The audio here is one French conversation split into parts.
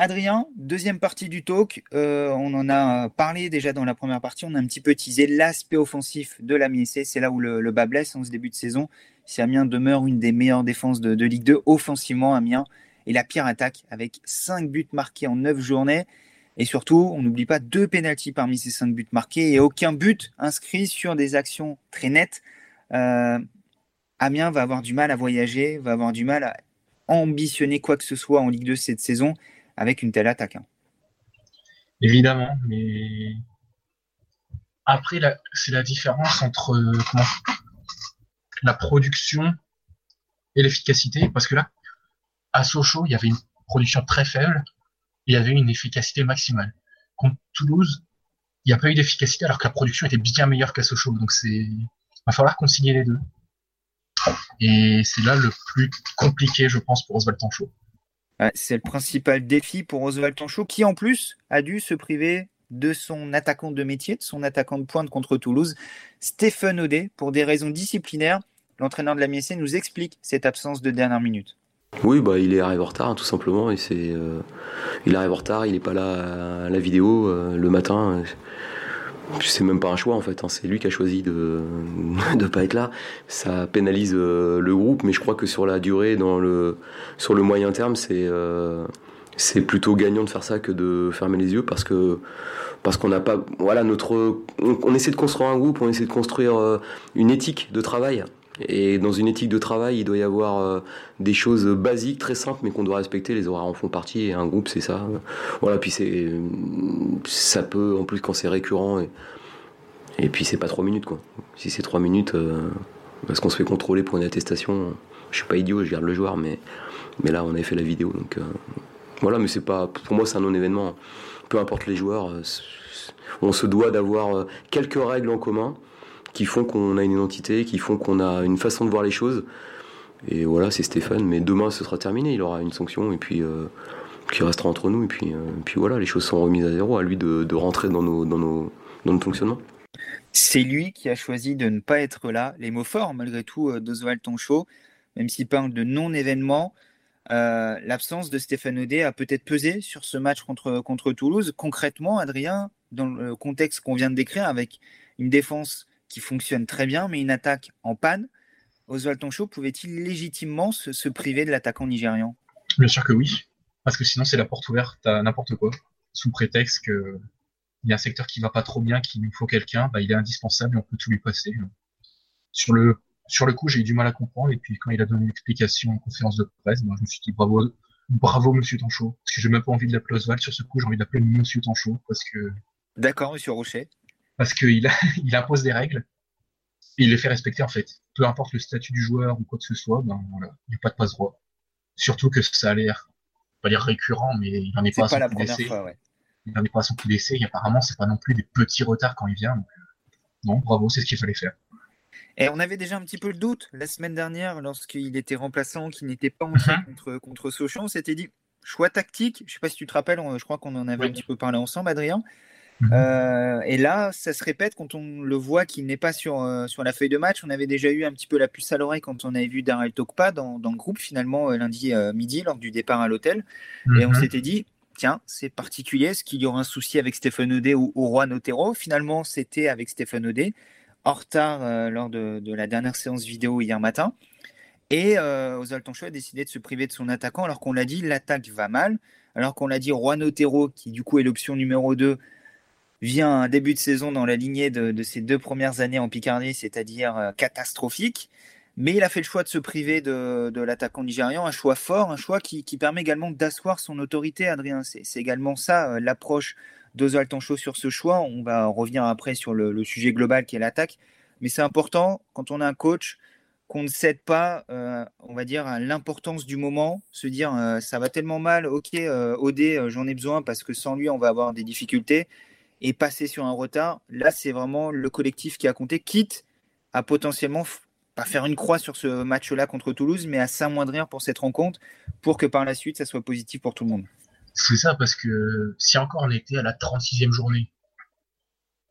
Adrien, deuxième partie du talk. Euh, on en a parlé déjà dans la première partie. On a un petit peu teasé l'aspect offensif de la. C'est là où le, bas blesse en ce début de saison. Si Amiens demeure une des meilleures défenses de, Ligue 2, offensivement, Amiens est la pire attaque avec 5 buts marqués en 9 journées. Et surtout, on n'oublie pas deux pénalties parmi ces 5 buts marqués et aucun but inscrit sur des actions très nettes. Euh, Amiens va avoir du mal à voyager, va avoir du mal à ambitionner quoi que ce soit en Ligue 2 cette saison avec une telle attaque. Hein. Évidemment, mais après, c'est la différence entre la production et l'efficacité, parce que là, à Sochaux, il y avait une production très faible, il y avait une efficacité maximale. Contre Toulouse, il n'y a pas eu d'efficacité, alors que la production était bien meilleure qu'à Sochaux. Donc c'est, il va falloir concilier les deux. Et c'est là le plus compliqué, je pense, pour Oswald Tanchot. C'est le principal défi pour Oswald Tanchot, qui en plus a dû se priver de son attaquant de métier, de son attaquant de pointe contre Toulouse, Stéphane Audet, pour des raisons disciplinaires. L'entraîneur de la MSC nous explique cette absence de dernière minute. Oui, bah, il est arrivé en retard, hein, tout simplement. C'est, euh, il arrive en retard, il n'est pas là à la vidéo euh, le matin. C'est même pas un choix en fait, hein. c'est lui qui a choisi de ne pas être là. Ça pénalise euh, le groupe, mais je crois que sur la durée, sur le moyen terme, c'est c'est plutôt gagnant de faire ça que de fermer les yeux parce que parce qu'on n'a pas voilà notre on, essaie de construire un groupe, on essaie de construire une éthique de travail et dans une éthique de travail, il doit y avoir euh, des choses basiques, très simples, mais qu'on doit respecter. Les horaires en font partie, et un groupe, c'est ça. Voilà, puis c'est, ça peut, en plus, quand c'est récurrent, et, et puis c'est pas trois minutes, quoi. Si c'est trois minutes, euh, parce qu'on se fait contrôler pour une attestation, je suis pas idiot, je garde le joueur, mais, mais là, on avait fait la vidéo, donc euh, voilà, mais c'est pas, pour moi, c'est un non-événement. Peu importe les joueurs, on se doit d'avoir quelques règles en commun qui font qu'on a une identité, qui font qu'on a une façon de voir les choses. Et voilà, c'est Stéphane. Mais demain, ce sera terminé. Il aura une sanction et puis euh, qui restera entre nous. Et puis, euh, puis voilà, les choses sont remises à zéro. À lui de, rentrer dans nos, dans nos, dans notre fonctionnement. C'est lui qui a choisi de ne pas être là. Les mots forts, malgré tout, euh, d'Oswald Tonchot, même s'il parle de non-événement. L'absence de Stéphane Audet a peut-être pesé sur ce match contre, contre Toulouse. Concrètement, Adrien, dans le contexte qu'on vient de décrire, avec une défense qui fonctionne très bien, mais une attaque en panne, Oswald Toncho pouvait-il légitimement se, priver de l'attaquant nigérian? Bien sûr que oui, parce que sinon c'est la porte ouverte à n'importe quoi, sous prétexte qu'il y a un secteur qui va pas trop bien, qu'il nous faut quelqu'un, bah, il est indispensable et on peut tout lui passer. Sur le, sur le coup, j'ai eu du mal à comprendre, et puis quand il a donné une explication en conférence de presse, bah, je me suis dit bravo, bravo Monsieur Tanchot, parce que j'ai même pas envie de l'appeler Oswald, sur ce coup j'ai envie d'appeler Monsieur Tanchot, parce que... D'accord, Monsieur Rocher parce qu'il il impose des règles et il les fait respecter en fait. Peu importe le statut du joueur ou quoi que ce soit, ben voilà, il n'y a pas de passe droit. Surtout que ça a l'air, pas dire récurrent, mais il n'en est, pas à son coup d'essai. Il n'en est pas à son coup d'essai et apparemment c'est pas non plus des petits retards quand il vient. Donc, non, bravo, c'est ce qu'il fallait faire. Et on avait déjà un petit peu le doute la semaine dernière lorsqu'il était remplaçant, qu'il n'était pas entré mhm. contre, contre Sochaux. On s'était dit, choix tactique, je ne sais pas si tu te rappelles, je crois qu'on en avait un petit peu parlé ensemble, Adrien. Mhm. Euh, et là, ça se répète quand on le voit qu'il n'est pas sur, euh, sur la feuille de match. On avait déjà eu un petit peu la puce à l'oreille quand on avait vu Daryl Tokpa dans, dans le groupe, finalement, euh, lundi midi, lors du départ à l'hôtel. Et on mhm. s'était dit, tiens, c'est particulier, est-ce qu'il y aura un souci avec Stéphane Odé ou, ou Juan Otero? Finalement, c'était avec Stéphane Odé, en retard lors de, de, la dernière séance vidéo hier matin. Et euh, Oswald a décidé de se priver de son attaquant, alors qu'on l'a dit, l'attaque va mal. Alors qu'on l'a dit, Juan Otero, qui du coup est l'option numéro 2, vient un début de saison dans la lignée de, ses deux premières années en Picardie, c'est-à-dire euh, catastrophique. Mais il a fait le choix de se priver de, de l'attaquant nigérian, un choix fort, un choix qui, permet également d'asseoir son autorité, Adrien. C'est également ça, euh, l'approche d'Oswald Tancho sur ce choix. On va revenir après sur le, sujet global qui est l'attaque. Mais c'est important, quand on a un coach, qu'on ne cède pas, euh, on va dire, à l'importance du moment, se dire ça va tellement mal, ok, Odé, j'en ai besoin parce que sans lui, on va avoir des difficultés et passer sur un retard. Là, c'est vraiment le collectif qui a compté, quitte à potentiellement pas faire une croix sur ce match-là contre Toulouse, mais à s'amoindrir pour cette rencontre, pour que par la suite, ça soit positif pour tout le monde. C'est ça, parce que si encore on était à la 36e journée,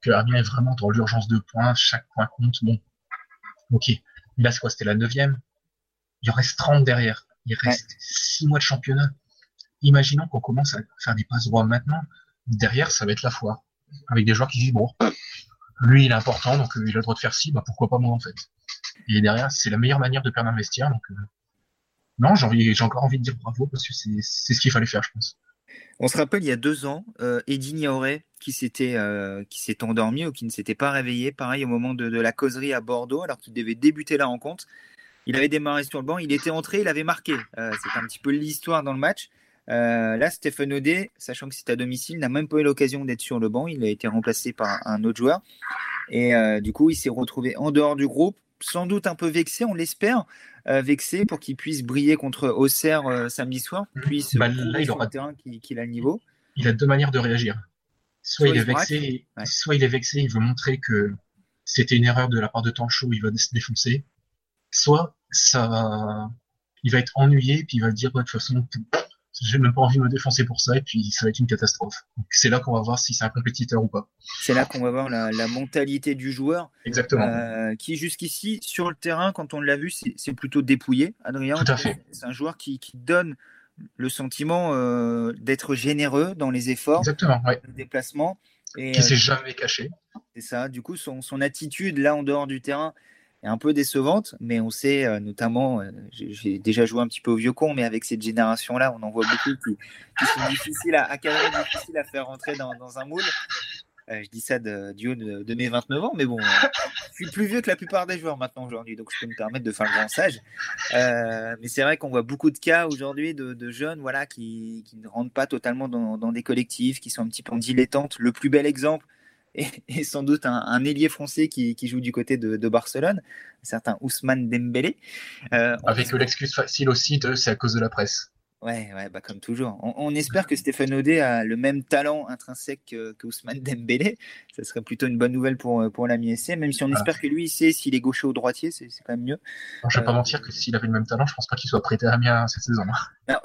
que Amiens est vraiment dans l'urgence de points, chaque point compte, bon, Ok. Là, c'est quoi C'était la neuvième? Il en reste 30 derrière. Il reste 6 mois de championnat. Imaginons qu'on commence à faire des passes droits maintenant. Derrière, ça va être la foire. Avec des joueurs qui disent, bon, lui, il est important, donc euh, il a le droit de faire ci, bah, pourquoi pas moi, en fait. Et derrière, c'est la meilleure manière de perdre un vestiaire, euh, non, j'ai encore envie de dire bravo parce que c'est ce qu'il fallait faire, je pense. On se rappelle, il y a deux ans, euh, Eddie qui s'était euh, qui s'est endormi ou qui ne s'était pas réveillé, pareil au moment de, la causerie à Bordeaux, alors qu'il devait débuter la rencontre. Il avait démarré sur le banc, il était entré, il avait marqué. C'est un petit peu l'histoire dans le match. Là, Stéphane Audet, sachant que c'est à domicile, n'a même pas eu l'occasion d'être sur le banc. Il a été remplacé par un autre joueur. Et du coup, il s'est retrouvé en dehors du groupe, sans doute un peu vexé, on l'espère, euh, vexé pour qu'il puisse briller contre Auxerre euh, samedi soir, puisse bah, là, il aura... terrain qu'il a le niveau. Il a deux manières de réagir. Soit, il est vexé, soit il est vexé, il veut montrer que c'était une erreur de la part de Tancho, il va se défoncer. Soit ça, il va être ennuyé, puis il va dire de toute façon, j'ai même pas envie de me défoncer pour ça, et puis ça va être une catastrophe. C'est là qu'on va voir si c'est un compétiteur ou pas. C'est là qu'on va voir la, mentalité du joueur. Exactement. Euh, qui jusqu'ici, sur le terrain, quand on l'a vu, c'est plutôt dépouillé. Adrien, Tout à fait. C'est un joueur qui, donne le sentiment euh, d'être généreux dans les efforts, Exactement, ouais. le déplacement. Et, qui s'est euh, jamais caché. C'est ça. Du coup, son, son attitude là en dehors du terrain, un peu décevante, mais on sait euh, notamment, euh, j'ai déjà joué un petit peu au vieux con, mais avec cette génération-là, on en voit beaucoup qui, sont difficiles à, difficiles à faire rentrer dans, un moule. Euh, je dis ça de, du haut de, mes 29 ans, mais bon, je suis plus vieux que la plupart des joueurs maintenant aujourd'hui, donc je peux me permettre de faire le grand sage. mais c'est vrai qu'on voit beaucoup de cas aujourd'hui de, jeunes voilà, qui, ne rentrent pas totalement dans, dans, des collectifs, qui sont un petit peu en dilettante. Le plus bel exemple, et, sans doute un, ailier français qui, joue du côté de, Barcelone, un certain Ousmane Dembélé. Euh, Avec l'excuse facile aussi de c'est à cause de la presse. Ouais, ouais bah comme toujours. On, espère que Stéphane Audet a le même talent intrinsèque que, Ousmane Dembélé. Ça serait plutôt une bonne nouvelle pour, pour l'ami SC, même si on espère que lui, il sait s'il est gaucher ou droitier, c'est quand même mieux. je ne vais pas euh, mentir que s'il avait le même talent, je pense pas qu'il soit prêté à Amiens cette saison.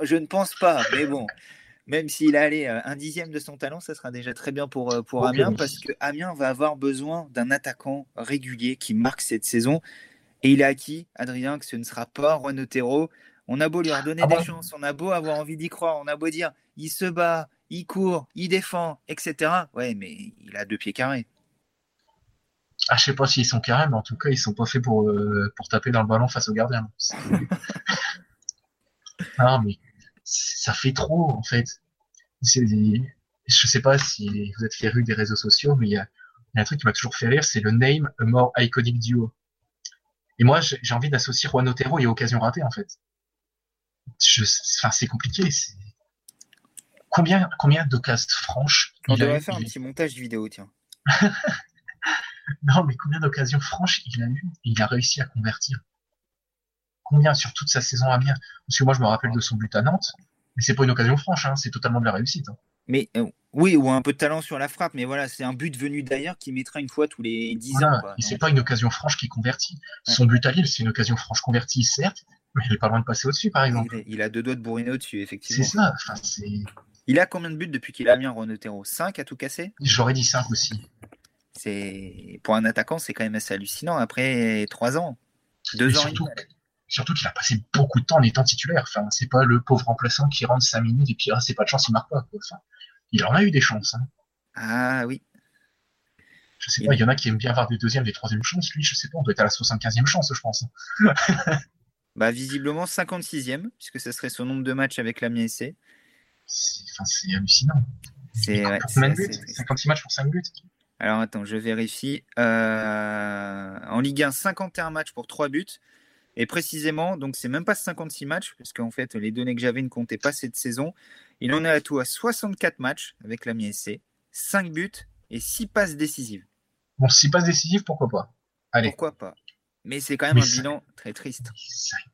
je ne pense pas, mais bon même s'il a allé euh, un dixième de son talent, ça sera déjà très bien pour, euh, pour Amiens, parce que Amiens va avoir besoin d'un attaquant régulier qui marque cette saison. Et il a acquis, Adrien, que ce ne sera pas Juan Otero. On a beau lui redonner ah des chances, on a beau avoir envie d'y croire, on a beau dire il se bat, il court, il défend, etc. Ouais, mais il a deux pieds carrés. Ah, je sais pas s'ils sont carrés, mais en tout cas, ils sont pas faits pour, euh, pour taper dans le ballon face au gardien. ah, mais ça fait trop en fait. Je sais pas si vous êtes féru des réseaux sociaux, mais il y a, un truc qui m'a toujours fait rire, c'est le name a more iconic duo. Et moi, j'ai envie d'associer Juan Otero et Occasion ratée en fait. enfin, c'est compliqué. Combien, combien d'occasions franches On devrait faire un petit montage vidéo, tiens. non, mais combien d'occasions franches il a eu et il a réussi à convertir combien sur toute sa saison à Amiens Parce que moi, je me rappelle de son but à Nantes, mais c'est pas une occasion franche, hein, c'est totalement de la réussite. Hein. Mais euh, oui, ou un peu de talent sur la frappe, mais voilà, c'est un but venu d'ailleurs qui mettra une fois tous les 10 ans. Et c'est pas une occasion franche qui convertit. Son but à Lille, c'est une occasion franche convertie, certes, mais il est pas loin de passer au-dessus, par exemple. Il, a deux doigts de bourriner au-dessus, effectivement. C'est ça. Enfin, il a combien de buts depuis qu'il a mis un Ronotero 5 à tout casser? J'aurais dit 5 aussi. C'est Pour un attaquant, c'est quand même assez hallucinant après 3 ans. 2 ans. Surtout, Surtout qu'il a passé beaucoup de temps en étant titulaire. Enfin, c'est pas le pauvre remplaçant qui rentre 5 minutes et puis ah, c'est pas de chance, il marque pas. Enfin, il en a eu des chances. Hein. Ah oui. Je sais pas, il y en a qui aiment bien avoir des deuxièmes, des troisièmes chances. Lui, je sais pas, on doit être à la 75e chance, je pense. bah, visiblement 56e, puisque ce serait son nombre de matchs avec la SC. C'est hallucinant. C'est ouais, 56 matchs pour 5 buts. Alors attends, je vérifie. Euh, en Ligue 1, 51 matchs pour 3 buts. Et précisément, donc c'est même pas 56 matchs, parce qu'en fait, les données que j'avais ne comptaient pas cette saison. Il en est à tout à 64 matchs avec la SC, 5 buts et 6 passes décisives. Bon, 6 passes décisives, pourquoi pas? Allez. Pourquoi pas? Mais c'est quand même un bilan très triste.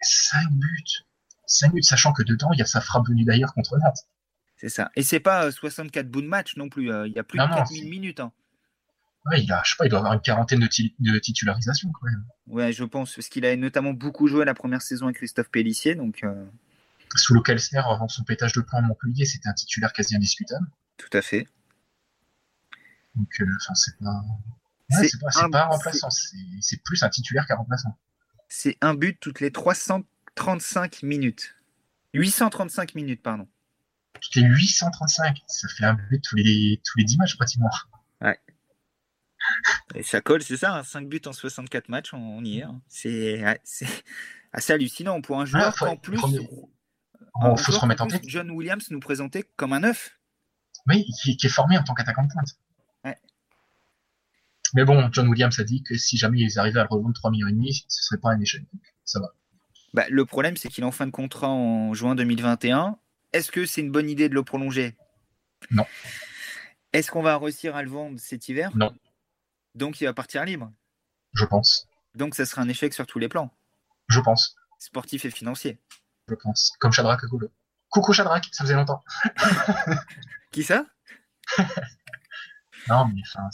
5, buts 5 buts, sachant que dedans, il y a sa frappe venue d'ailleurs contre Nantes. C'est ça. Et c'est pas 64 euh, bouts de match non plus. Euh, il y a plus de 4000 minutes. Hein il a, je sais pas, il doit avoir une quarantaine de, titularisations quand même. Ouais, je pense, parce qu'il a notamment beaucoup joué la première saison avec Christophe Pellissier, donc. Euh... Sous le Calcer, avant son pétage de plomb à Montpellier, c'était un titulaire quasi indiscutable. Tout à fait. Donc, euh, enfin, c'est pas. c'est pas, pas, un remplaçant, c'est plus un titulaire qu'un remplaçant. C'est un but toutes les 335 minutes. 835 minutes, pardon. Toutes les 835, ça fait un but tous les, tous les 10 matchs pratiquement. Et ça colle, c'est ça, 5 hein, buts en 64 matchs, on, y est. Hein. C'est assez hallucinant pour un joueur en plus. Il faut se remettre en tête. John Williams nous présentait comme un neuf. Oui, qui, est formé en tant qu'attaquant de pointe. Mais bon, John Williams a dit que si jamais ils arrivaient à le revendre 3 millions ce serait pas un échec. Ça va. Bah, le problème, c'est qu'il est en fin de contrat en juin 2021. Est-ce que c'est une bonne idée de le prolonger? Non. Est-ce qu'on va réussir à le vendre cet hiver? Non. Donc il va partir libre Je pense. Donc ça sera un échec sur tous les plans Je pense. Sportif et financier Je pense. Comme Shadrach Agolo. Coucou Shadrach, ça faisait longtemps. Qui ça? Non, mais enfin,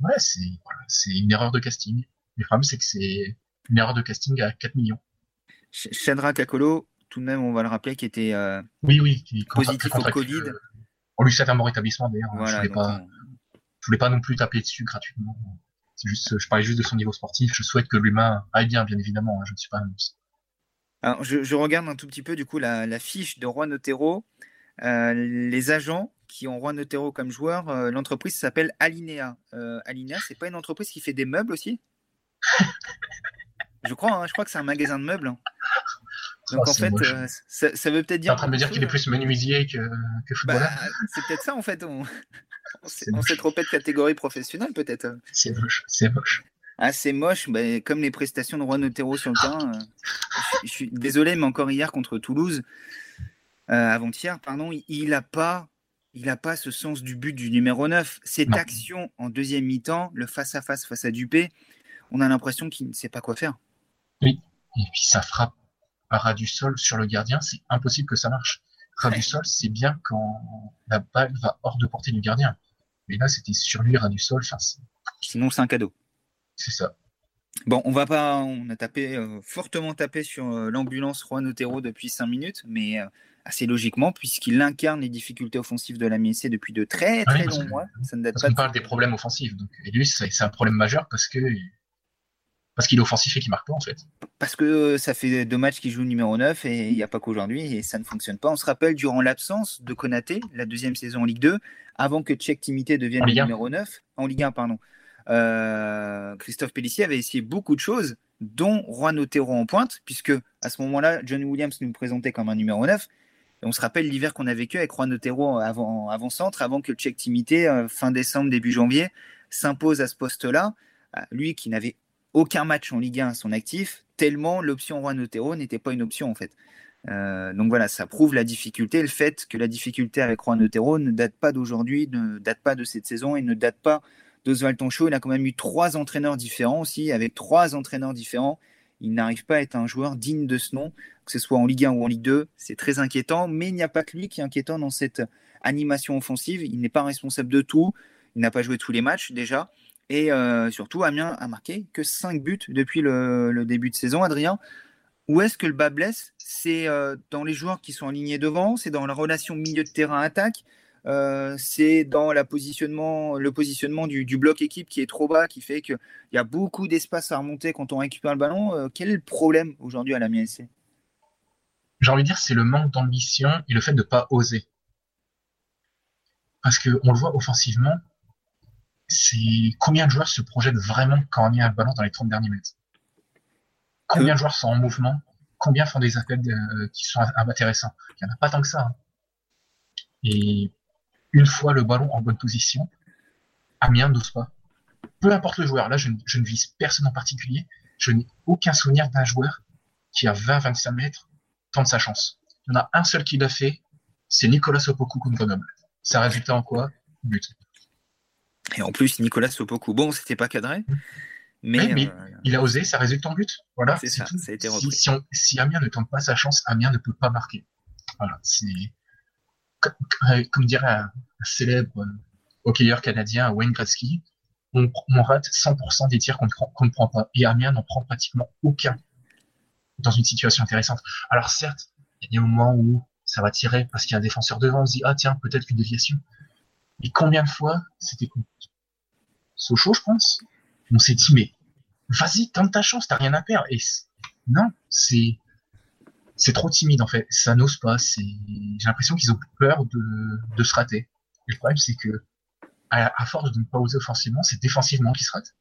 ouais, c'est une erreur de casting. Le problème, c'est que c'est une erreur de casting à 4 millions. Shadrach Akolo, tout de même, on va le rappeler, qui était euh, oui, oui, qui positif au Covid. On lui souhaite un bon rétablissement d'ailleurs. je voulais pas, voulais pas non plus taper dessus gratuitement. C'est juste, je parlais juste de son niveau sportif. Je souhaite que l'humain aille bien, bien évidemment. Hein, je ne suis pas un monstre. Alors, je, regarde un tout petit peu du coup la, fiche de Juan Otero. Euh, les agents qui ont Juan Otero comme joueur, l'entreprise s'appelle Alinea. Alinea, c'est pas une entreprise qui fait des meubles aussi? Je crois, hein, je crois que c'est un magasin de meubles. Hein. Donc oh, en fait, euh, ça, veut peut-être dire. En train de me dire qu'il est plus menuisier que, que footballeur? bah, C'est peut-être ça en fait. On, on s'est trompé de catégorie professionnelle peut-être. C'est moche, c'est moche. Ah, c'est moche, bah, comme les prestations de Juan Otero sur le terrain. Euh, je, suis désolé, mais encore hier contre Toulouse, euh, avant-hier, pardon, il n'a pas, il a pas ce sens du but du numéro 9. Cette action en deuxième mi-temps, le face-à-face face à Dupé, on a l'impression qu'il ne sait pas quoi faire. Oui, et puis ça frappe à ras du sol sur le gardien, c'est impossible que ça marche. Ras du sol, c'est bien quand la balle va hors de portée du gardien. Mais là, c'était sur lui, ras du sol. Sinon, c'est un cadeau. C'est ça. Bon, on va pas, on a tapé euh, fortement tapé sur euh, l'ambulance Juan Otero depuis 5 minutes, mais euh, assez logiquement puisqu'il incarne les difficultés offensives de la MSC depuis de très très longs mois. Ça ne date pas. On parle des problèmes offensifs, donc et lui c'est un problème majeur parce que parce qu'il est offensif et qu'il marque pas en fait. Parce que ça fait deux matchs qu'il joue numéro 9 et il n'y a pas qu'aujourd'hui et ça ne fonctionne pas. On se rappelle durant l'absence de Konaté, la deuxième saison en Ligue 2, avant que Tchèque Timité devienne le numéro 9, en Ligue 1, pardon. Euh, Christophe Pellissier avait essayé beaucoup de choses, dont Juan Otero en pointe, puisque à ce moment-là, John Williams nous présentait comme un numéro 9. Et on se rappelle l'hiver qu'on a vécu avec Juan Otero avant, avant centre, avant que Tchèque Timité, euh, fin décembre, début janvier, s'impose à ce poste-là. Euh, lui qui n'avait aucun match en Ligue 1 à son actif, tellement l'option Juan Otero n'était pas une option en fait. Euh, donc voilà, ça prouve la difficulté, le fait que la difficulté avec Juan Otero ne date pas d'aujourd'hui, ne date pas de cette saison et ne date pas d'Oswald Tonchot. Il a quand même eu trois entraîneurs différents aussi, avec trois entraîneurs différents. Il n'arrive pas à être un joueur digne de ce nom, que ce soit en Ligue 1 ou en Ligue 2. C'est très inquiétant, mais il n'y a pas que lui qui est inquiétant dans cette animation offensive. Il n'est pas responsable de tout. Il n'a pas joué tous les matchs déjà. Et euh, surtout, Amiens a marqué que 5 buts depuis le, début de saison. Adrien, où est-ce que le bas blesse? C'est euh, dans les joueurs qui sont alignés devant C'est dans la relation milieu de terrain-attaque euh, C'est dans la positionnement, le positionnement du, bloc équipe qui est trop bas, qui fait qu'il y a beaucoup d'espace à remonter quand on récupère le ballon. quel est le problème aujourd'hui à l'Amiens SC J'ai envie de dire c'est le manque d'ambition et le fait de ne pas oser. Parce qu'on le voit offensivement, c'est combien de joueurs se projettent vraiment quand on y a le ballon dans les 30 derniers mètres Combien de joueurs sont en mouvement? Combien font des appels euh, qui sont intéressants? Il n'y en a pas tant que ça. Hein. Et une fois le ballon en bonne position, Amiens n'ose pas. Peu importe le joueur, là je, ne vise personne en particulier, je n'ai aucun souvenir d'un joueur qui a 20-25 mètres tente sa chance. Il y en a un seul qui l'a fait, c'est Nicolas Sopoku contre Grenoble. Un résultat en quoi? But. Et en plus, Nicolas Sopoku, bon, c'était pas cadré. Mais, euh, il a osé, ça résulte en but. Voilà, c'est ça, ça a été repris. Si, Amiens ne tente pas sa chance, Amiens ne peut pas marquer. Voilà, c'est comme, dirait un, célèbre euh, hockeyeur canadien, Wayne Gretzky, on, rate 100% des tirs qu'on ne prend pas. Et Amiens n'en prend pratiquement aucun dans une situation intéressante. Alors certes, il y a des moments où ça va tirer parce qu'il y a un défenseur devant, on se dit, ah tiens, peut-être une déviation. Et combien de fois c'était Sochaux, je pense on s'est dit, mais vas-y, tente ta chance, t'as rien à perdre. Et non, c'est trop timide en fait. Ça n'ose pas. J'ai l'impression qu'ils ont peur de, se rater. Et le problème c'est que à, force de ne pas oser offensivement, c'est défensivement qu'ils se ratent.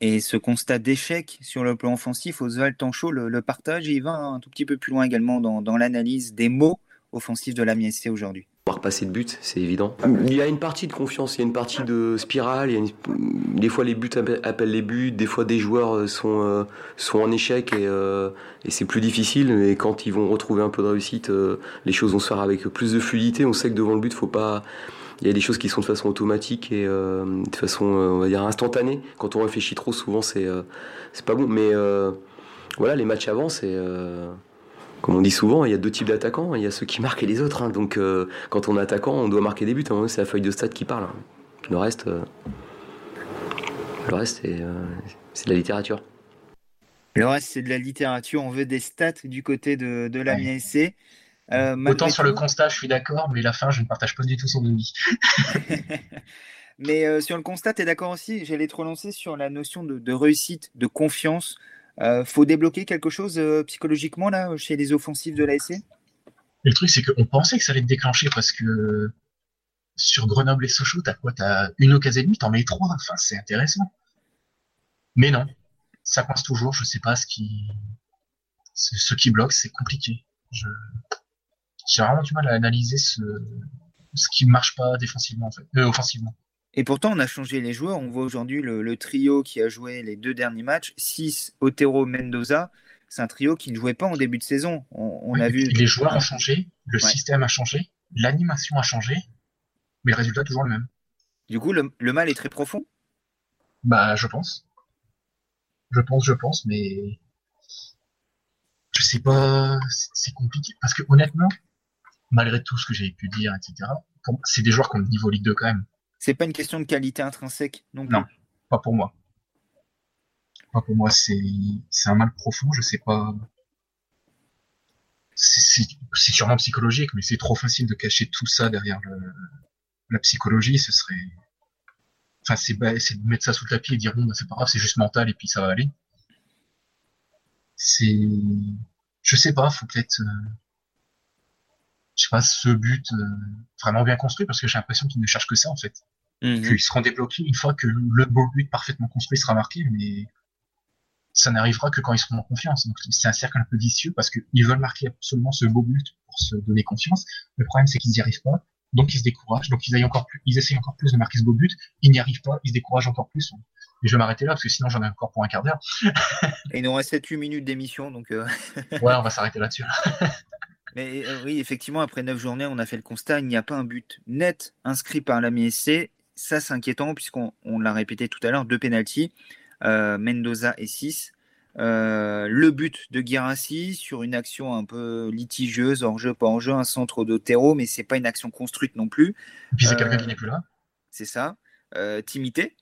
Et ce constat d'échec sur le plan offensif, Oswald Tanchot le, le partage il va un tout petit peu plus loin également dans, dans l'analyse des mots offensifs de la MSC aujourd'hui passer de but, c'est évident. Il y a une partie de confiance, il y a une partie de spirale. Des fois, les buts appellent les buts, des fois, des joueurs euh, sont, euh, sont en échec et, euh, et c'est plus difficile. Mais quand ils vont retrouver un peu de réussite, les choses vont se faire avec plus de fluidité. On sait que devant le but, faut pas. Il y a des choses qui sont de façon automatique et de façon, on va dire, instantanée. Quand on réfléchit trop, souvent, c'est c'est pas bon. Mais voilà, les matchs avancent et comme on dit souvent, il y a deux types d'attaquants. Il y a ceux qui marquent et les autres. Hein. Donc, euh, quand on est attaquant, on doit marquer des buts. C'est la feuille de stade qui parle. Hein. Le reste, euh, le reste, euh, c'est de la littérature. Le reste, c'est de la littérature. On veut des stats du côté de, de la MSC. Autant sur le constat, je suis d'accord, mais la fin, je ne partage pas du tout son avis. mais sur le constat, tu es d'accord aussi? J'allais te relancer sur la notion de, de réussite, de confiance. Euh, faut débloquer quelque chose euh, psychologiquement là chez les offensifs de l'ASC? Le truc, c'est qu'on pensait que ça allait être déclenché parce que sur Grenoble et Sochaux, t'as quoi? T'as une occasion et demie, t'en mets trois. Enfin, c'est intéressant. Mais non, ça coince toujours. Je sais pas ce qui, ce qui bloque, c'est compliqué. Je, j'ai vraiment du mal à analyser ce, ce qui marche pas défensivement en euh, offensivement. Et pourtant, on a changé les joueurs. On voit aujourd'hui le, trio qui a joué les deux derniers matchs 6, Otero, Mendoza. C'est un trio qui ne jouait pas en début de saison. On, a vu. Les joueurs ont changé, le système a changé, l'animation a changé, mais le résultat est toujours le même. Du coup, le, mal est très profond Bah, je pense. Je pense, je pense, mais. Je sais pas. C'est compliqué. Parce que honnêtement, malgré tout ce que j'ai pu dire, etc., c'est des joueurs qui ont le niveau Ligue 2 quand même. C'est pas une question de qualité intrinsèque non Non, pas pour moi. Pas pour moi, c'est un mal profond, je sais pas. C'est sûrement psychologique, mais c'est trop facile de cacher tout ça derrière la psychologie. Ce serait. Enfin, c'est de mettre ça sous le tapis et dire bon, bah, c'est pas grave, c'est juste mental et puis ça va aller. C'est. Je sais pas, faut peut-être. Euh, je sais pas, ce but euh, vraiment bien construit parce que j'ai l'impression qu'ils ne cherchent que ça en fait. Mmh. Qu'ils seront débloqués une fois que le beau but parfaitement construit sera marqué, mais ça n'arrivera que quand ils seront en confiance. Donc c'est un cercle un peu vicieux parce qu'ils veulent marquer absolument ce beau but pour se donner confiance. Le problème c'est qu'ils n'y arrivent pas, donc ils se découragent, donc ils, aillent encore plus, ils essayent encore plus de marquer ce beau but, ils n'y arrivent pas, ils se découragent encore plus. Et je vais m'arrêter là parce que sinon j'en ai encore pour un quart d'heure. Et il nous reste 7-8 minutes d'émission, donc. Euh... ouais, on va s'arrêter là-dessus. Mais euh, oui, effectivement, après neuf journées, on a fait le constat, il n'y a pas un but net inscrit par la MSC. Ça, c'est inquiétant puisqu'on l'a répété tout à l'heure, deux pénalties, euh, Mendoza et 6. Euh, le but de Guirassi sur une action un peu litigieuse, hors jeu, pas hors jeu, un centre d'Otero, mais c'est pas une action construite non plus. Et puis c'est quelqu'un qui n'est plus là. C'est ça. Timité,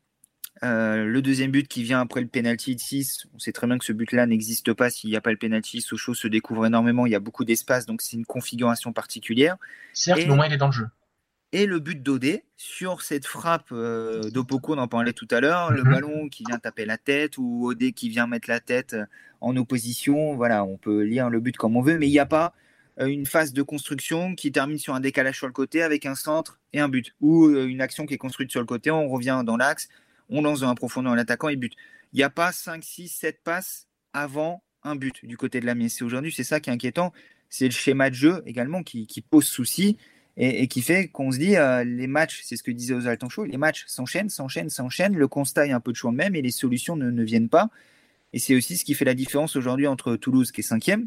euh, le deuxième but qui vient après le penalty de 6, on sait très bien que ce but-là n'existe pas s'il n'y a pas le penalty. Sochaux se découvre énormément, il y a beaucoup d'espace, donc c'est une configuration particulière. Certes, et, au moins il est dans le jeu. Et le but d'Odé sur cette frappe euh, d'Opoko, on en parlait tout à l'heure, le mhm. ballon qui vient taper la tête ou Odé qui vient mettre la tête euh, en opposition. Voilà, on peut lire le but comme on veut, mais il n'y a pas une phase de construction qui termine sur un décalage sur le côté avec un centre et un but, ou une action qui est construite sur le côté, on revient dans l'axe on lance dans la profondeur l'attaquant et but. Il n'y a pas 5, 6, 7 passes avant un but du côté de la MSC aujourd'hui. C'est ça qui est inquiétant. C'est le schéma de jeu également qui, pose souci et, qui fait qu'on se dit euh, les matchs, c'est ce que disait Oswald Tanchot, les matchs s'enchaînent, s'enchaînent, s'enchaînent. Le constat est un peu de choix même et les solutions ne, viennent pas. Et c'est aussi ce qui fait la différence aujourd'hui entre Toulouse, qui est cinquième,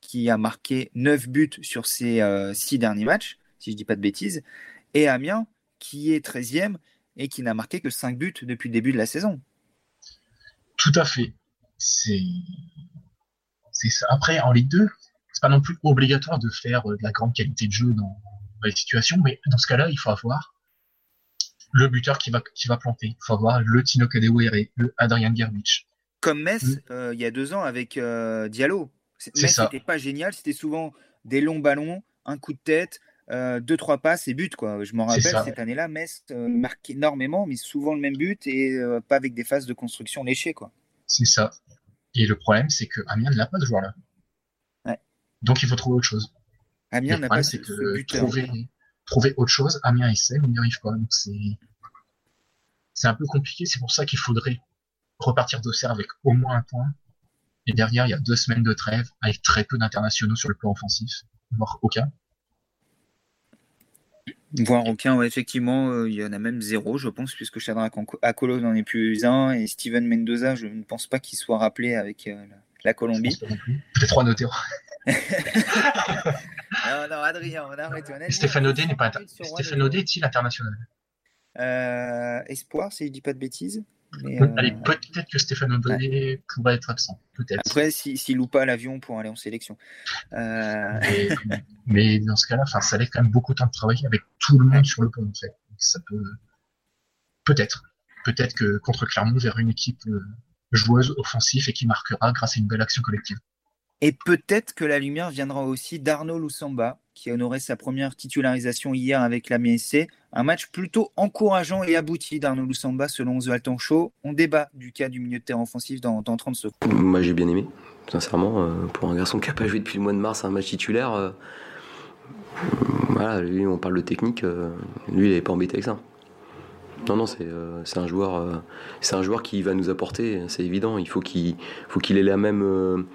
qui a marqué 9 buts sur ses 6 euh, derniers matchs, si je ne dis pas de bêtises, et Amiens, qui est 13e et qui n'a marqué que 5 buts depuis le début de la saison. Tout à fait. C'est ça. Après, en Ligue 2, c'est pas non plus obligatoire de faire euh, de la grande qualité de jeu dans, les situations, mais dans ce cas-là, il faut avoir le buteur qui va, qui va planter. Il faut avoir le Tino Kadewere, le Adrian Gerbich. Comme Metz, euh, il y a deux ans avec euh, Diallo. Metz n'était pas génial, c'était souvent des longs ballons, un coup de tête, euh, deux, trois passes et but. Quoi. Je m'en rappelle, cette année-là, Metz euh, marque énormément, mais souvent le même but et euh, pas avec des phases de construction léchées. Quoi. C'est ça. Et le problème, c'est que Amiens ne l'a pas ce joueur-là. Donc il faut trouver autre chose. Amiens n'a pas c'est que trouver, trouver autre chose, Amiens essaie, on n'y arrive pas. Donc c'est, c'est un peu compliqué. C'est pour ça qu'il faudrait repartir d'Auxerre avec au moins un point. Et derrière, il y a deux semaines de trêve avec très peu d'internationaux sur le plan offensif, voire aucun. Voire aucun, effectivement, euh, il y en a même zéro, je pense, puisque Shadrach Akolo n'en est plus un, et Steven Mendoza, je ne pense pas qu'il soit rappelé avec euh, la, Colombie. Les trois notés. non, non, Adrien, on arrête. On Stéphane Audet n'est pas Stéphane Audet est-il international? Euh, Espoir, si je dis pas de bêtises. Euh, Allez, peut-être que Stéphane Audet pourrait être absent. Peut-être. Après, s'il si, loupe pas l'avion pour aller en sélection. Euh... Mais, dans ce cas-là, ça laisse quand même beaucoup de temps de travailler avec tout le monde sur le pont, en fait. Ça peut. Peut-être. Peut-être que contre Clermont, vers une équipe euh, joueuse offensive et qui marquera grâce à une belle action collective. Et peut-être que la lumière viendra aussi d'Arnaud Loussamba, qui a honoré sa première titularisation hier avec la MSC. Un match plutôt encourageant et abouti d'Arnaud Loussamba selon The Alton. On débat du cas du milieu de terrain offensif dans, 30 secondes. Moi j'ai bien aimé, sincèrement. Euh, pour un garçon qui n'a pas joué depuis le mois de mars un match titulaire, euh, voilà, lui on parle de technique, euh, lui il n'est pas embêté avec ça. Non, non, c'est un, joueur, un joueur qui va nous apporter, c'est évident. Il faut qu'il ait la même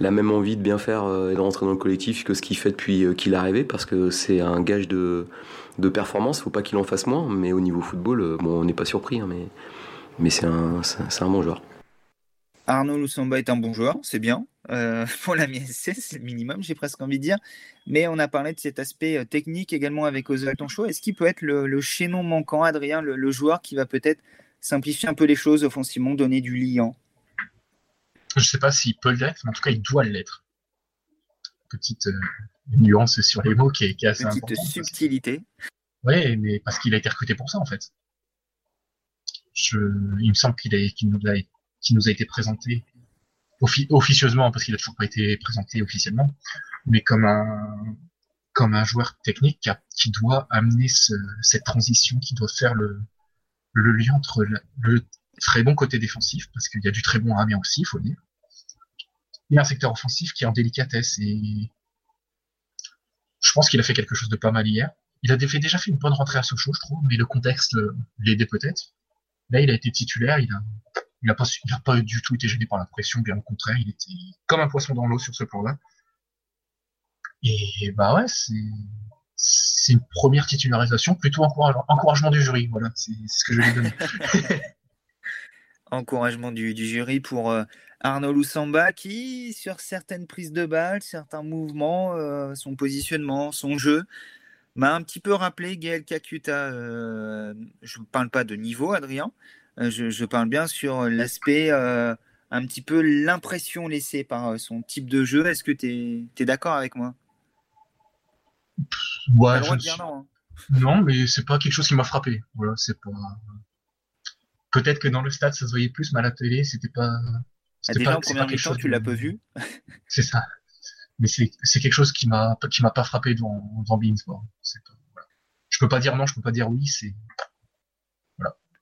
la même envie de bien faire euh, et de rentrer dans le collectif que ce qu'il fait depuis euh, qu'il est arrivé, parce que c'est un gage de, de performance. Faut pas qu'il en fasse moins, mais au niveau football, euh, on n'est pas surpris, hein, mais, c'est un, bon joueur. Arnaud Loussamba est un bon joueur, c'est bien. pour la MSC, c'est le minimum, j'ai presque envie de dire. Mais on a parlé de cet aspect technique également avec Oswald Tonchot. Est-ce qu'il peut être le, chaînon manquant, Adrien, le joueur qui va peut-être simplifier un peu les choses offensivement, donner du liant? Je ne sais pas s'il peut l'être, mais en tout cas, il doit l'être. Petite euh, nuance sur les mots qui est, assez Petite Petite subtilité. Oui, mais parce qu'il a été recruté pour ça, en fait. il me semble qu'il nous, a été présenté officieusement, parce qu'il n'a toujours pas été présenté officiellement, mais comme un, comme un joueur technique qui, doit amener cette transition, qui doit faire le, le lien entre le, très bon côté défensif, parce qu'il y a du très bon à Amiens aussi, il faut le dire. Il y a un secteur offensif qui est en délicatesse et je pense qu'il a fait quelque chose de pas mal hier. Il a déjà fait une bonne rentrée à Sochaux, je trouve, mais le contexte l'aidait peut-être. Là, il a été titulaire, il a, il a pas, du tout été gêné par la pression, bien au contraire, il était comme un poisson dans l'eau sur ce plan-là. Et bah ouais, c'est, une première titularisation plutôt encouragement du jury. Voilà, c'est ce que je vais donner. encouragement du, jury pour euh, Arnaud Loussamba qui, sur certaines prises de balles, certains mouvements, euh, son positionnement, son jeu, m'a un petit peu rappelé Gaël Kakuta. Euh, je ne parle pas de niveau, Adrien. Je, parle bien sur l'aspect, un petit peu l'impression laissée par son type de jeu. Est-ce que tu es, d'accord avec moi? Ouais, non, hein. non, mais c'est pas quelque chose qui m'a frappé. Voilà, c'est pas peut-être que dans le stade ça se voyait plus, mais à la télé c'était pas. Déjà pas, en première mi-temps tu l'as pas vu? c'est ça. Mais c'est quelque chose qui m'a qui m'a pas frappé devant devant Beans. Voilà. Je peux pas dire non, je peux pas dire oui. C'est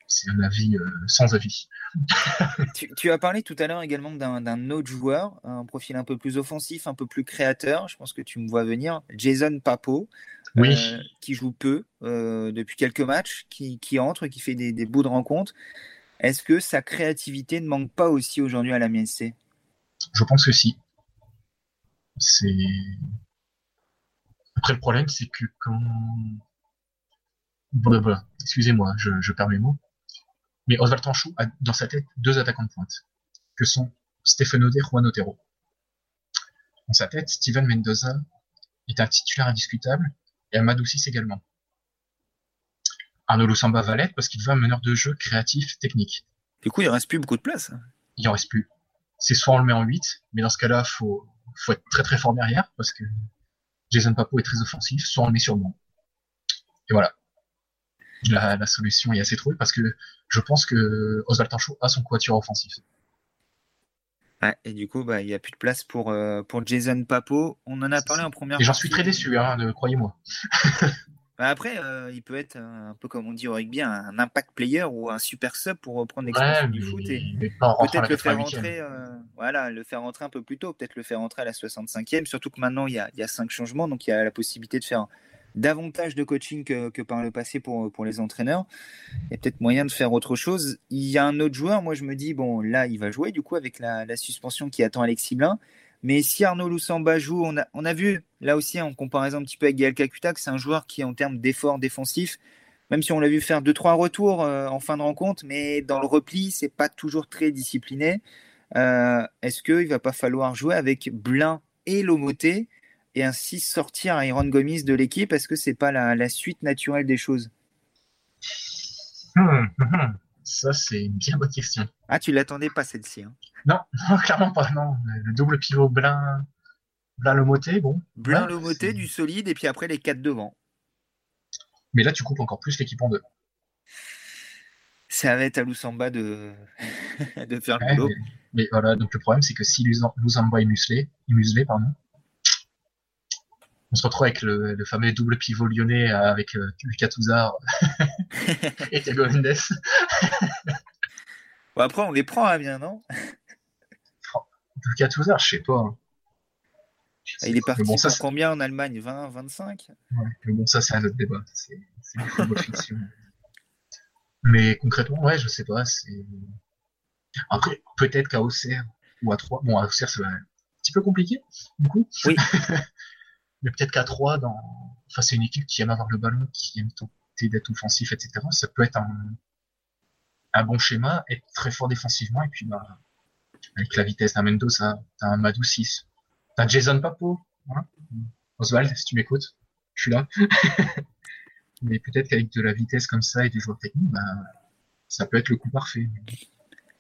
c'est un avis euh, sans avis. tu, as parlé tout à l'heure également d'un autre joueur, un profil un peu plus offensif, un peu plus créateur. Je pense que tu me vois venir. Jason Papo. Euh, qui joue peu euh, depuis quelques matchs, qui, entre, qui fait des, bouts de rencontre. Est-ce que sa créativité ne manque pas aussi aujourd'hui à la MSC Je pense que si. C'est. Après, le problème, c'est que quand. Voilà. excusez-moi, je, perds mes mots. Mais Oswald Tanchou a dans sa tête deux attaquants de pointe, que sont Stéphane Oder et Juan Otero. Dans sa tête, Steven Mendoza est un titulaire indiscutable et Amadou 6 également. Arnaud Loussamba va l'être parce qu'il veut un meneur de jeu créatif, technique. Du coup, il reste plus beaucoup de place. Il en reste plus. C'est soit on le met en 8, mais dans ce cas-là, faut, faut être très très fort derrière parce que Jason Papo est très offensif, soit on le met sur le banc. Et voilà. La, la, solution est assez trouvée parce que je pense que Oswald Tanchot a son quatuor offensif. et du coup, bah, il n'y a plus de place pour, euh, pour Jason Papo. On en a parlé en première Et j'en suis très déçu, hein, croyez-moi. Bah, après, euh, il peut être un peu comme on dit au rugby, un impact player ou un super sub pour reprendre l'expression du foot et peut-être le faire rentrer, euh, voilà, le faire rentrer un peu plus tôt, peut-être le faire rentrer à la 65e. Surtout que maintenant il y a, il y a cinq changements, donc il y a la possibilité de faire davantage de coaching que, par le passé pour, pour les entraîneurs. Il y a peut-être moyen de faire autre chose. Il y a un autre joueur, moi je me dis, bon, là il va jouer du coup avec la, suspension qui attend Alexis Blin. Mais si Arnaud Loussamba joue, on a, on a vu là aussi en comparaison un petit peu avec Gaël Kakuta que c'est un joueur qui en termes d'effort défensif, même si on l'a vu faire deux trois retours euh, en fin de rencontre, mais dans le repli c'est pas toujours très discipliné. Euh, est-ce qu'il va pas falloir jouer avec Blin et Lomoté et ainsi sortir Iron Gomis de l'équipe Est-ce que c'est pas la, suite naturelle des choses? Hum, hum, hum. Ça, c'est une bien bonne question. Ah, tu l'attendais pas celle-ci hein? Non, clairement pas. Non. Le double pivot Blin, Blin Lomoté, bon. Blin Lomoté, du solide, et puis après les quatre devant. Mais là, tu coupes encore plus l'équipe en deux. Ça va être à Lusamba de, de faire le boulot. Mais, voilà, donc le problème, c'est que si Lusamba est muselé, muselé pardon, on se retrouve avec le, fameux double pivot lyonnais avec euh, Lucas Touzard et Thiago Mendes. bon, après, on les prend à hein, bien, non? Lucas Touzard, je sais pas. Hein. il est parti pour combien en Allemagne? 20, 25 ouais, Mais bon, ça, c'est un autre débat. C'est une football fiction. Mais concrètement, ouais, je sais pas. Après, peut-être qu'à Auxerre ou à 3. Bon, à Auxerre, c'est un petit peu compliqué, du coup. Oui. mais peut-être qu'à 3, dans... face à une équipe qui aime avoir le ballon, qui aime tenter d'être offensif, etc., ça peut être un, un bon schéma, être très fort défensivement, et puis bah, avec la vitesse d'un Mendoza, t'as un Madou 6, t'as Jason Papo, hein? Oswald, si tu m'écoutes, je suis là. mais peut-être qu'avec de la vitesse comme ça et des joueurs techniques, bah, ça peut être le coup parfait.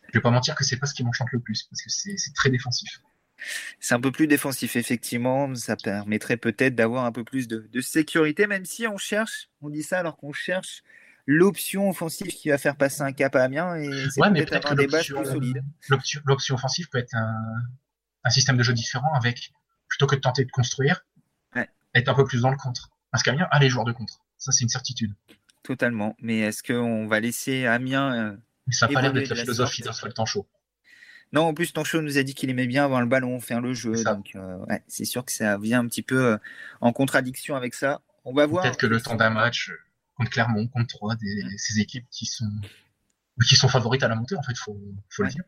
Je vais pas mentir que c'est pas ce qui m'enchante le plus, parce que c'est très défensif. C'est un peu plus défensif, effectivement. Ça permettrait peut-être d'avoir un peu plus de, sécurité, même si on cherche, on dit ça alors qu'on cherche l'option offensive qui va faire passer un cap à Amiens et c'est peut-être des bases plus solides. L'option offensive peut être un, système de jeu différent avec, plutôt que de tenter de construire, être un peu plus dans le contre. Parce qu'Amiens a les joueurs de contre. Ça, c'est une certitude. Totalement. Mais est-ce qu'on va laisser Amiens. Euh, Mais ça n'a pas l'air d'être la philosophie d'un seul temps chaud. Non, en plus, Tancho nous a dit qu'il aimait bien avoir le ballon, faire le jeu. Donc, euh, c'est sûr que ça vient un petit peu euh, en contradiction avec ça. On va voir. Peut-être que le temps d'un match euh, contre Clermont, contre Troyes, des, ces équipes qui sont, qui sont favorites à la montée, en fait, faut, faut le dire.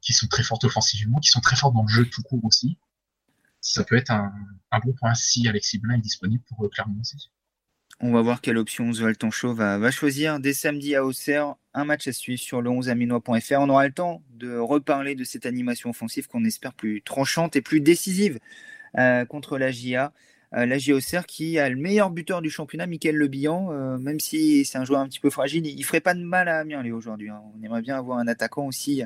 Qui sont très fortes offensivement, qui sont très fortes dans le jeu tout court aussi. Ça peut être un, un bon point si Alexis Blin est disponible pour Clermont aussi. On va voir quelle option Zoltan Show va, choisir dès samedi à Auxerre. Un match à suivre sur le 11aminois.fr. On aura le temps de reparler de cette animation offensive qu'on espère plus tranchante et plus décisive euh, contre la GIA. Euh, la GIA Auxerre qui a le meilleur buteur du championnat, Mickaël Le euh, même si c'est un joueur un petit peu fragile, il, ne ferait pas de mal à Amiens aujourd'hui. Hein. On aimerait bien avoir un attaquant aussi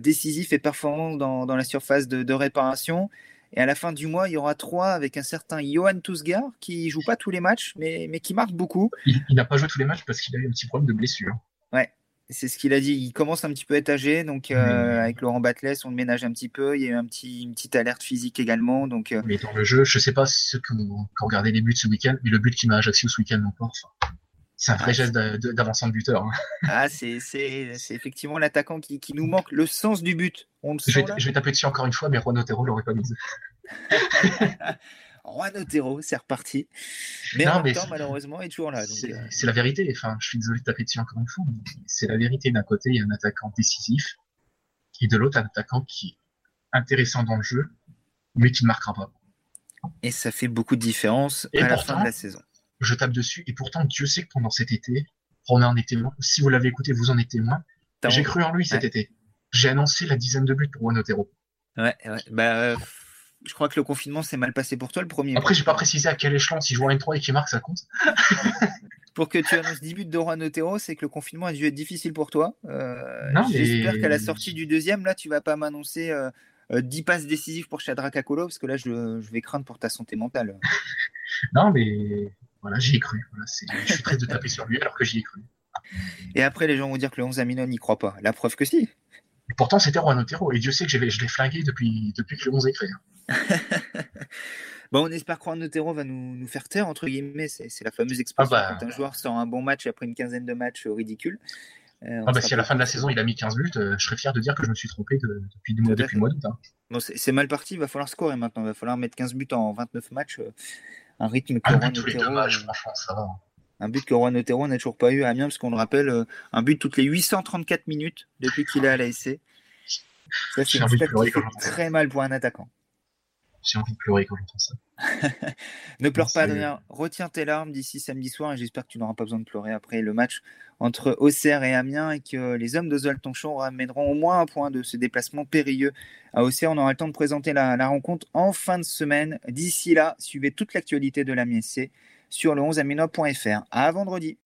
décisif et performant dans, la surface de réparation. Et à la fin du mois, il y aura trois avec un certain Johan Tousgar qui joue pas tous les matchs, mais, mais qui marque beaucoup. Il n'a pas joué tous les matchs parce qu'il a eu un petit problème de blessure. Ouais, c'est ce qu'il a dit. Il commence un petit peu à être âgé, donc euh, avec Laurent Batles, on le ménage un petit peu. Il y a eu un petit, une petite alerte physique également. Donc, euh, Mais dans le jeu, je sais pas ceux qui ont, regardé les buts ce week-end, mais le but qui m'a Ajaccio ce week-end encore, c'est un vrai geste d'avancement de buteur. Hein. Ah, c'est effectivement l'attaquant qui, qui, nous manque le sens du but. On je, vais, taper dessus encore une fois, mais Juan Otero l'aurait pas mise. Juan Otero, c'est reparti. Mais en même temps, malheureusement, il est toujours là. Euh. C'est la vérité. Enfin, je suis désolé de taper dessus encore une fois, mais c'est la vérité. D'un côté, il y a un attaquant décisif, et de l'autre, un attaquant qui est intéressant dans le jeu, mais qui ne marquera pas. Et ça fait beaucoup de différence à la fin de la saison je tape dessus. Et pourtant, Dieu sait que pendant cet été, on en est témoin. Si vous l'avez écouté, vous en êtes témoin. J'ai cru en lui cet été. J'ai annoncé la dizaine de buts pour Juan Otero. Ouais, ouais. Bah, euh, je crois que le confinement s'est mal passé pour toi le premier. Après, j'ai pas précisé à quel échelon, si je vois N3 et qu'il marque, ça compte. pour que tu annonces 10 buts de Juan Otero, c'est que le confinement a dû être difficile pour toi. Euh, J'espère qu'à la sortie du deuxième, là, tu vas pas m'annoncer euh, 10 euh, passes décisives pour Shadrach Akolo, parce que là, je, je vais craindre pour ta santé mentale. non, mais voilà, j'y ai cru. je suis triste de taper sur lui alors que j'y ai cru. Et après, les gens vont dire que le 11 Aminon n'y croit pas. La preuve que si. Pourtant, c'était Juan Otero. Et Dieu sait que je l'ai flingué depuis, depuis que le 11 est créé. bon, on espère que Juan Otero va nous, nous, faire taire, entre guillemets. C'est la fameuse expression ah bah. quand un joueur sort un bon match après une quinzaine de matchs ridicules. Euh, ah bah si à la fin de la saison il a mis 15 buts, euh, je serais fier de dire que je me suis trompé depuis, depuis le mois d'août. Hein. Bon, c'est mal parti, il va falloir scorer maintenant. Il va falloir mettre 15 buts en 29 matchs. Euh, un rythme que Juan Otero. franchement, ça va. Hein. Un but que Juan Otero n'a toujours pas eu à Amiens, parce qu'on le rappelle, un but toutes les 834 minutes depuis qu'il est à l'ASC. Ça, c'est très mal pour un attaquant. J'ai envie de pleurer quand j'entends ça. Ne pleure pas, Adrien. Retiens tes larmes d'ici samedi soir et j'espère que tu n'auras pas besoin de pleurer après le match entre Auxerre et Amiens et que les hommes d'Oswald Tonchon ramèneront au moins un point de ce déplacement périlleux à Auxerre. On aura le temps de présenter la, la rencontre en fin de semaine. D'ici là, suivez toute l'actualité de l'Amiens sur le 11aminois.fr. À vendredi.